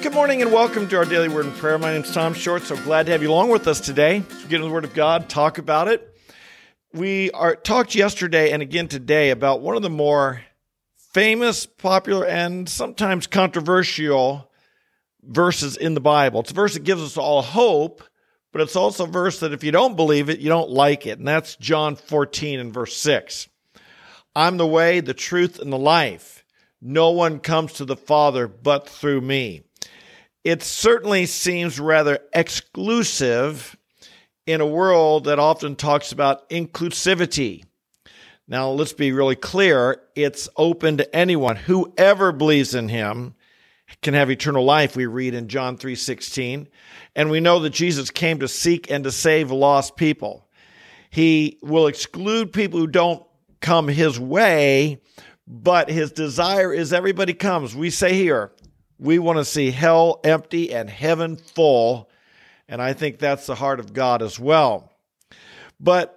Good morning and welcome to our daily word and prayer. My name is Tom Short. So glad to have you along with us today. Get into the Word of God, talk about it. We are talked yesterday and again today about one of the more famous, popular, and sometimes controversial verses in the Bible. It's a verse that gives us all hope, but it's also a verse that if you don't believe it, you don't like it. And that's John 14 and verse 6. I'm the way, the truth, and the life. No one comes to the Father but through me it certainly seems rather exclusive in a world that often talks about inclusivity. Now, let's be really clear. It's open to anyone. Whoever believes in him can have eternal life, we read in John 3:16. And we know that Jesus came to seek and to save lost people. He will exclude people who don't come his way, but his desire is everybody comes. We say here, we want to see hell empty and heaven full. And I think that's the heart of God as well. But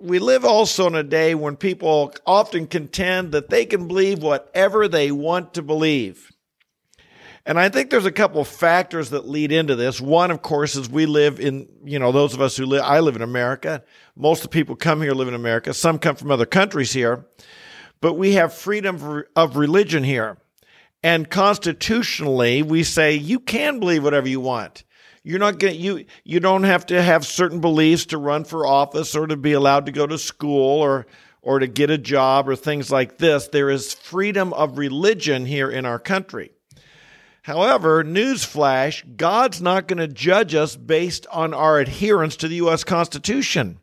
we live also in a day when people often contend that they can believe whatever they want to believe. And I think there's a couple of factors that lead into this. One, of course, is we live in, you know, those of us who live, I live in America. Most of the people come here live in America. Some come from other countries here. But we have freedom of religion here. And constitutionally, we say you can believe whatever you want. You're not going you you don't have to have certain beliefs to run for office or to be allowed to go to school or or to get a job or things like this. There is freedom of religion here in our country. However, newsflash, God's not going to judge us based on our adherence to the US Constitution.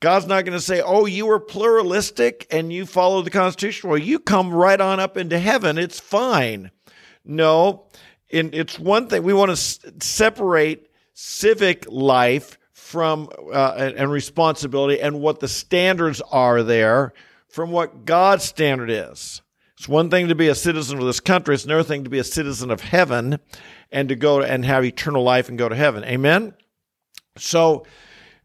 God's not going to say, oh, you were pluralistic and you followed the Constitution. Well, you come right on up into heaven. It's fine. No, and it's one thing. We want to separate civic life from uh, and responsibility and what the standards are there from what God's standard is. It's one thing to be a citizen of this country. It's another thing to be a citizen of heaven and to go and have eternal life and go to heaven. Amen. So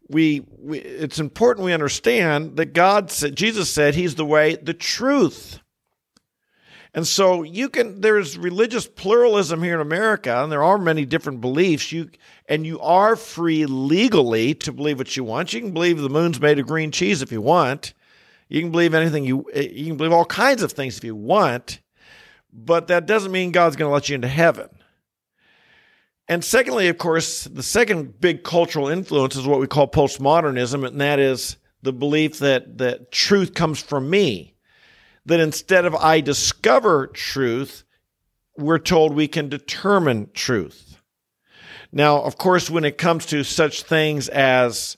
we, we it's important we understand that God said Jesus said he's the way, the truth. And so you can there's religious pluralism here in America and there are many different beliefs you and you are free legally to believe what you want. You can believe the moon's made of green cheese if you want. You can believe anything you you can believe all kinds of things if you want. But that doesn't mean God's going to let you into heaven. And secondly, of course, the second big cultural influence is what we call postmodernism, and that is the belief that, that truth comes from me. That instead of I discover truth, we're told we can determine truth. Now, of course, when it comes to such things as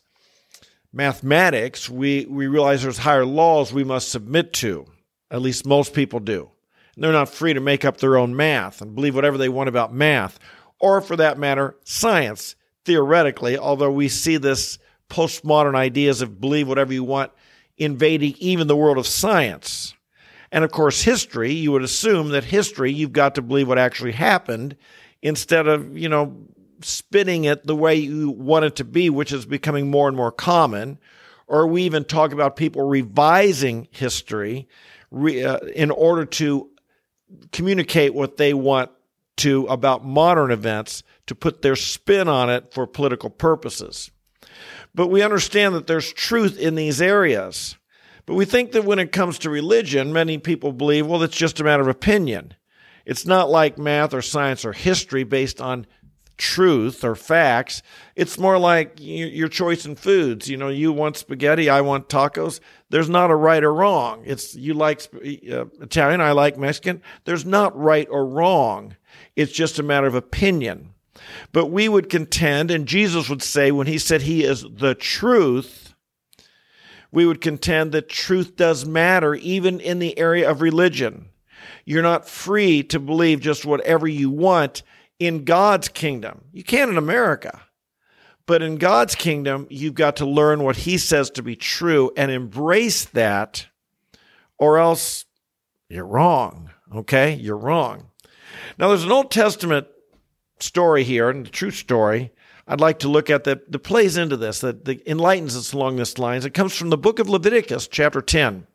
mathematics, we, we realize there's higher laws we must submit to. At least most people do. And they're not free to make up their own math and believe whatever they want about math or for that matter, science, theoretically, although we see this postmodern ideas of believe whatever you want invading even the world of science. And of course, history, you would assume that history, you've got to believe what actually happened instead of, you know, spinning it the way you want it to be, which is becoming more and more common. Or we even talk about people revising history re, uh, in order to communicate what they want to about modern events to put their spin on it for political purposes. But we understand that there's truth in these areas. But we think that when it comes to religion, many people believe, well, it's just a matter of opinion. It's not like math or science or history based on truth or facts. It's more like your choice in foods. You know, you want spaghetti, I want tacos. There's not a right or wrong. It's you like uh, Italian, I like Mexican. There's not right or wrong. It's just a matter of opinion. But we would contend, and Jesus would say when he said he is the truth, we would contend that truth does matter even in the area of religion. You're not free to believe just whatever you want in God's kingdom. You can in America. But in God's kingdom, you've got to learn what He says to be true and embrace that, or else you're wrong. Okay? You're wrong. Now, there's an Old Testament story here, and a true story. I'd like to look at that that plays into this, that, that enlightens us along this lines. It comes from the book of Leviticus, chapter 10.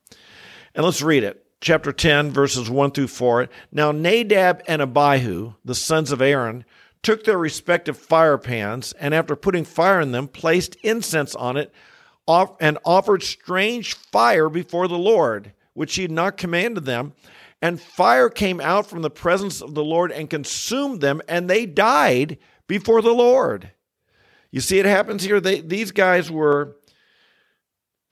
And let's read it. Chapter 10, verses 1 through 4. Now Nadab and Abihu, the sons of Aaron, took their respective fire pans, and after putting fire in them, placed incense on it, and offered strange fire before the Lord, which he had not commanded them. And fire came out from the presence of the Lord and consumed them, and they died before the Lord. You see, it happens here. They, these guys were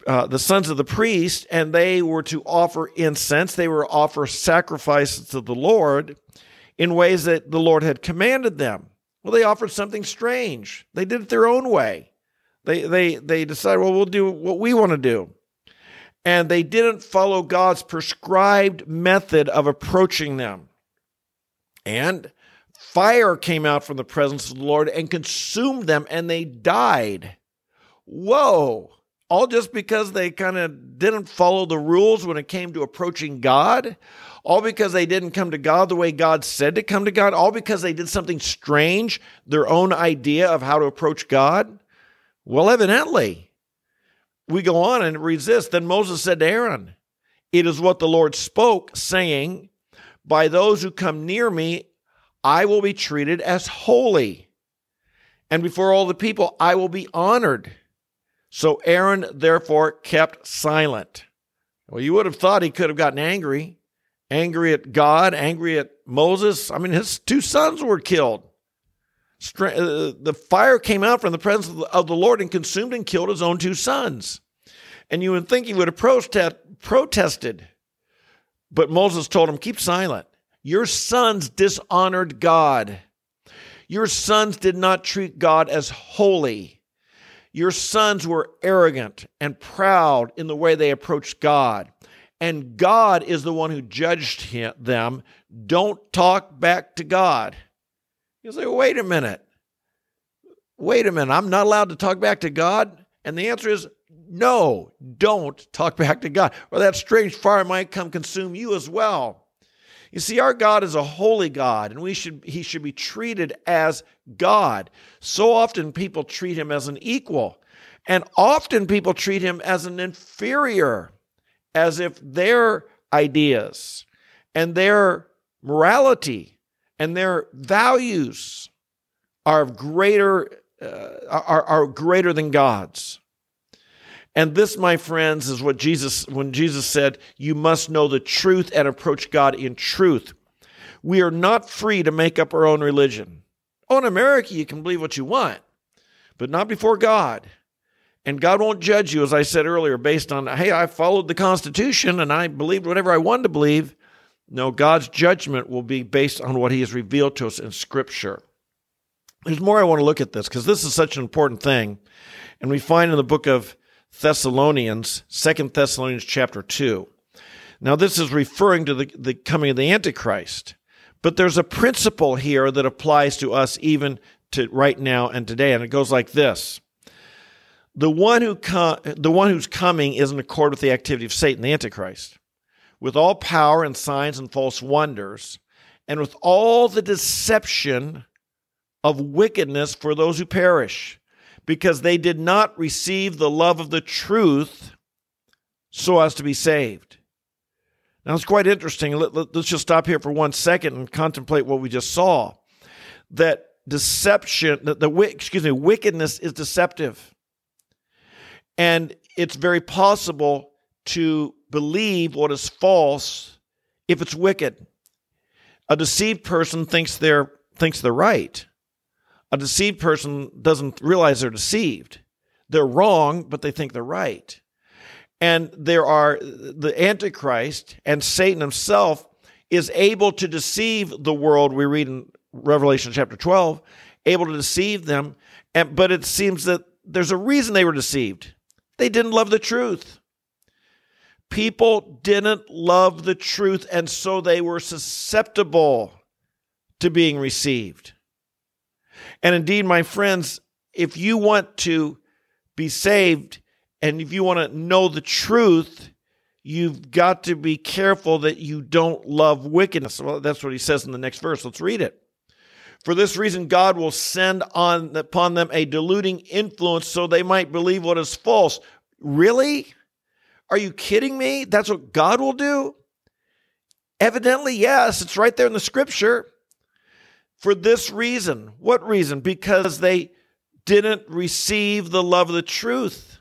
uh, the sons of the priest, and they were to offer incense. They were to offer sacrifices to the Lord in ways that the Lord had commanded them. Well, they offered something strange. They did it their own way. They they they decided, well, we'll do what we want to do. And they didn't follow God's prescribed method of approaching them. And fire came out from the presence of the Lord and consumed them, and they died. Whoa all just because they kind of didn't follow the rules when it came to approaching God, all because they didn't come to God the way God said to come to God, all because they did something strange, their own idea of how to approach God? Well, evidently, we go on and resist. Then Moses said to Aaron, It is what the Lord spoke, saying, By those who come near me, I will be treated as holy. And before all the people, I will be honored. So Aaron therefore kept silent. Well, you would have thought he could have gotten angry, angry at God, angry at Moses. I mean, his two sons were killed. Uh, the fire came out from the presence of the Lord and consumed and killed his own two sons. And you would think he would have protest, protested. But Moses told him, Keep silent. Your sons dishonored God. Your sons did not treat God as holy. Your sons were arrogant and proud in the way they approached God. And God is the one who judged him, them. Don't talk back to God. You say, wait a minute. Wait a minute. I'm not allowed to talk back to God? And the answer is no, don't talk back to God, or that strange fire might come consume you as well. You see, our God is a holy God, and we should he should be treated as God. So often people treat him as an equal, and often people treat him as an inferior, as if their ideas and their morality and their values are greater uh, are, are greater than God's. And this, my friends, is what Jesus, when Jesus said, You must know the truth and approach God in truth. We are not free to make up our own religion. Oh, in America, you can believe what you want, but not before God. And God won't judge you, as I said earlier, based on, hey, I followed the Constitution and I believed whatever I wanted to believe. No, God's judgment will be based on what He has revealed to us in Scripture. There's more I want to look at this because this is such an important thing. And we find in the book of Thessalonians, Second Thessalonians chapter 2. Now, this is referring to the, the coming of the Antichrist. But there's a principle here that applies to us even to right now and today, and it goes like this. The one, who the one who's coming is in accord with the activity of Satan, the Antichrist, with all power and signs and false wonders, and with all the deception of wickedness for those who perish because they did not receive the love of the truth so as to be saved. Now, it's quite interesting. Let, us let, just stop here for one second and contemplate what we just saw. That deception, that the excuse me, wickedness is deceptive, and it's very possible to believe what is false if it's wicked. A deceived person thinks they're thinks they're right. A deceived person doesn't realize they're deceived. They're wrong, but they think they're right. And there are the Antichrist and Satan himself is able to deceive the world. We read in Revelation chapter 12, able to deceive them. And, but it seems that there's a reason they were deceived. They didn't love the truth. People didn't love the truth, and so they were susceptible to being received. And indeed, my friends, if you want to be saved and if you want to know the truth, you've got to be careful that you don't love wickedness. Well, that's what he says in the next verse. Let's read it. For this reason, God will send on upon them a deluding influence so they might believe what is false. Really? Are you kidding me? That's what God will do? Evidently, yes, it's right there in the scripture. For this reason. What reason? Because they didn't receive the love of the truth.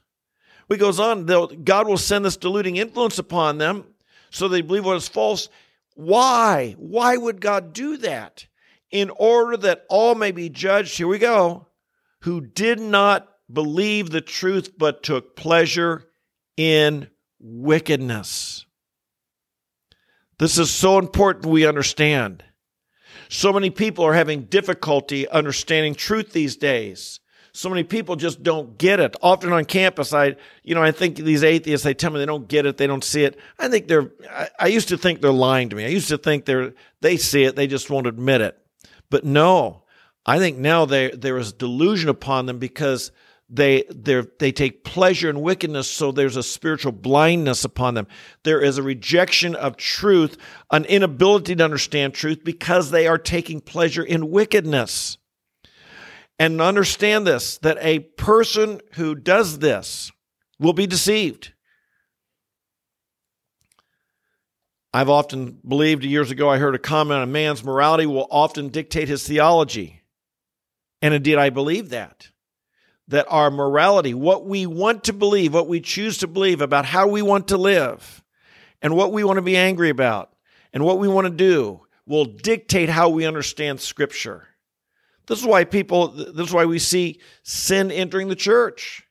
He goes on, God will send this deluding influence upon them so they believe what is false. Why? Why would God do that? In order that all may be judged, here we go, who did not believe the truth but took pleasure in wickedness. This is so important we understand. So many people are having difficulty understanding truth these days. So many people just don't get it. Often on campus, I, you know, I think these atheists, they tell me they don't get it, they don't see it. I think they're, I, I used to think they're lying to me. I used to think they're, they see it, they just won't admit it. But no, I think now they, there is delusion upon them because they they take pleasure in wickedness so there's a spiritual blindness upon them. There is a rejection of truth an inability to understand truth because they are taking pleasure in wickedness. And understand this that a person who does this will be deceived. I've often believed years ago i heard a comment a man's morality will often dictate his theology. And indeed i believe that that our morality, what we want to believe, what we choose to believe about how we want to live, and what we want to be angry about, and what we want to do, will dictate how we understand Scripture. This is why people, this is why we see sin entering the church.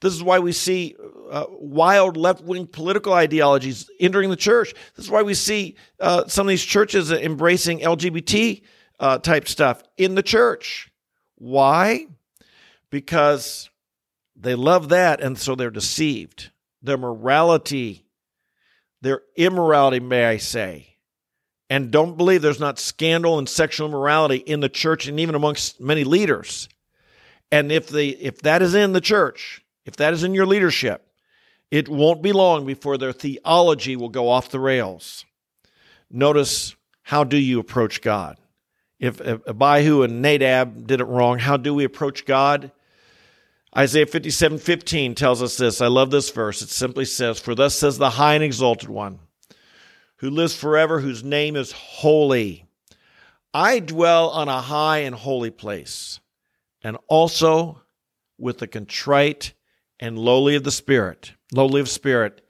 This is why we see uh, wild left wing political ideologies entering the church. This is why we see uh, some of these churches embracing LGBT uh, type stuff in the church. Why? Because they love that and so they're deceived. Their morality, their immorality, may I say, and don't believe there's not scandal and sexual immorality in the church and even amongst many leaders. And if the if that is in the church, if that is in your leadership, it won't be long before their theology will go off the rails. Notice how do you approach God? If Abihu and Nadab did it wrong, how do we approach God? Isaiah 57 15 tells us this. I love this verse. It simply says, For thus says the high and exalted one, who lives forever, whose name is holy. I dwell on a high and holy place, and also with the contrite and lowly of the spirit, lowly of spirit,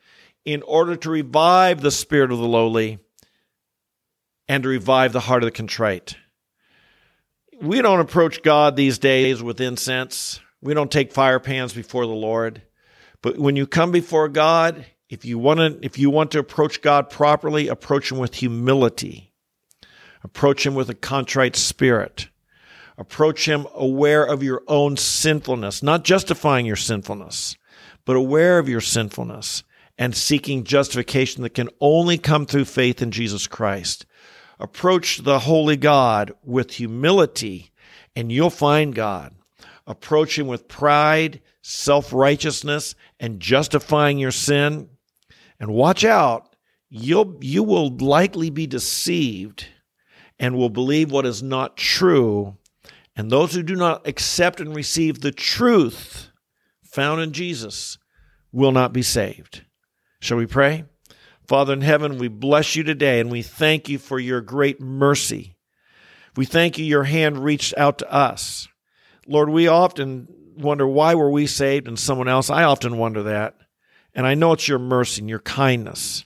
in order to revive the spirit of the lowly and to revive the heart of the contrite. We don't approach God these days with incense we don't take fire pans before the Lord. But when you come before God, if you want to if you want to approach God properly, approach him with humility. Approach him with a contrite spirit. Approach him aware of your own sinfulness, not justifying your sinfulness, but aware of your sinfulness and seeking justification that can only come through faith in Jesus Christ. Approach the holy God with humility and you'll find God approach Him with pride, self righteousness, and justifying your sin. And watch out, you'll, you will likely be deceived and will believe what is not true. And those who do not accept and receive the truth found in Jesus will not be saved. Shall we pray? Father in heaven, we bless you today and we thank you for your great mercy. We thank you, your hand reached out to us. Lord, we often wonder why were we saved and someone else. I often wonder that. And I know it's your mercy and your kindness.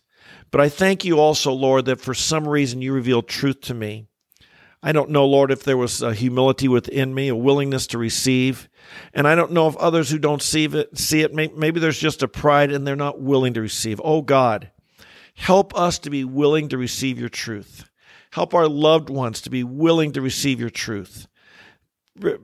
But I thank you also, Lord, that for some reason you revealed truth to me. I don't know, Lord, if there was a humility within me, a willingness to receive. And I don't know if others who don't see it, see it maybe there's just a pride and they're not willing to receive. Oh, God, help us to be willing to receive your truth. Help our loved ones to be willing to receive your truth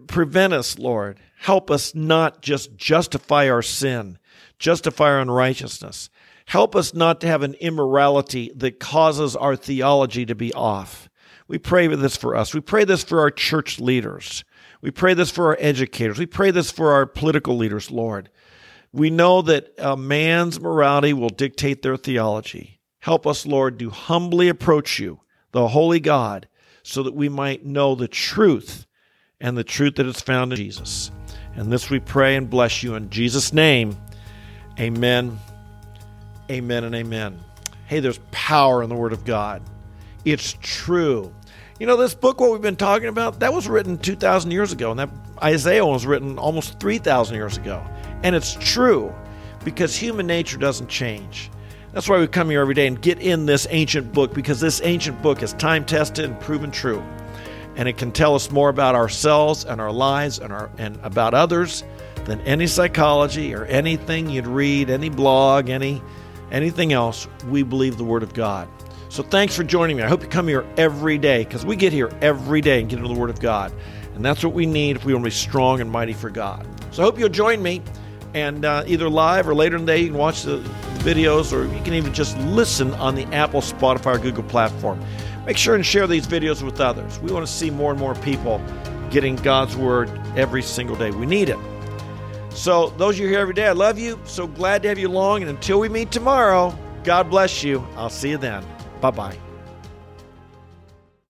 prevent us, Lord. Help us not just justify our sin, justify our unrighteousness. Help us not to have an immorality that causes our theology to be off. We pray this for us. We pray this for our church leaders. We pray this for our educators. We pray this for our political leaders, Lord. We know that a man's morality will dictate their theology. Help us, Lord, to humbly approach you, the holy God, so that we might know the truth and the truth that is found in Jesus. And this we pray and bless you in Jesus' name. Amen. Amen and amen. Hey, there's power in the Word of God. It's true. You know, this book, what we've been talking about, that was written 2,000 years ago, and that Isaiah was written almost 3,000 years ago. And it's true because human nature doesn't change. That's why we come here every day and get in this ancient book because this ancient book is time tested and proven true. And it can tell us more about ourselves and our lives and, our, and about others than any psychology or anything you'd read, any blog, any anything else. We believe the Word of God. So thanks for joining me. I hope you come here every day because we get here every day and get into the Word of God. And that's what we need if we want to be strong and mighty for God. So I hope you'll join me. And uh, either live or later in the day, you can watch the videos or you can even just listen on the Apple, Spotify, or Google platform. Make sure and share these videos with others. We want to see more and more people getting God's Word every single day. We need it. So, those of you here every day, I love you. So glad to have you along. And until we meet tomorrow, God bless you. I'll see you then. Bye bye.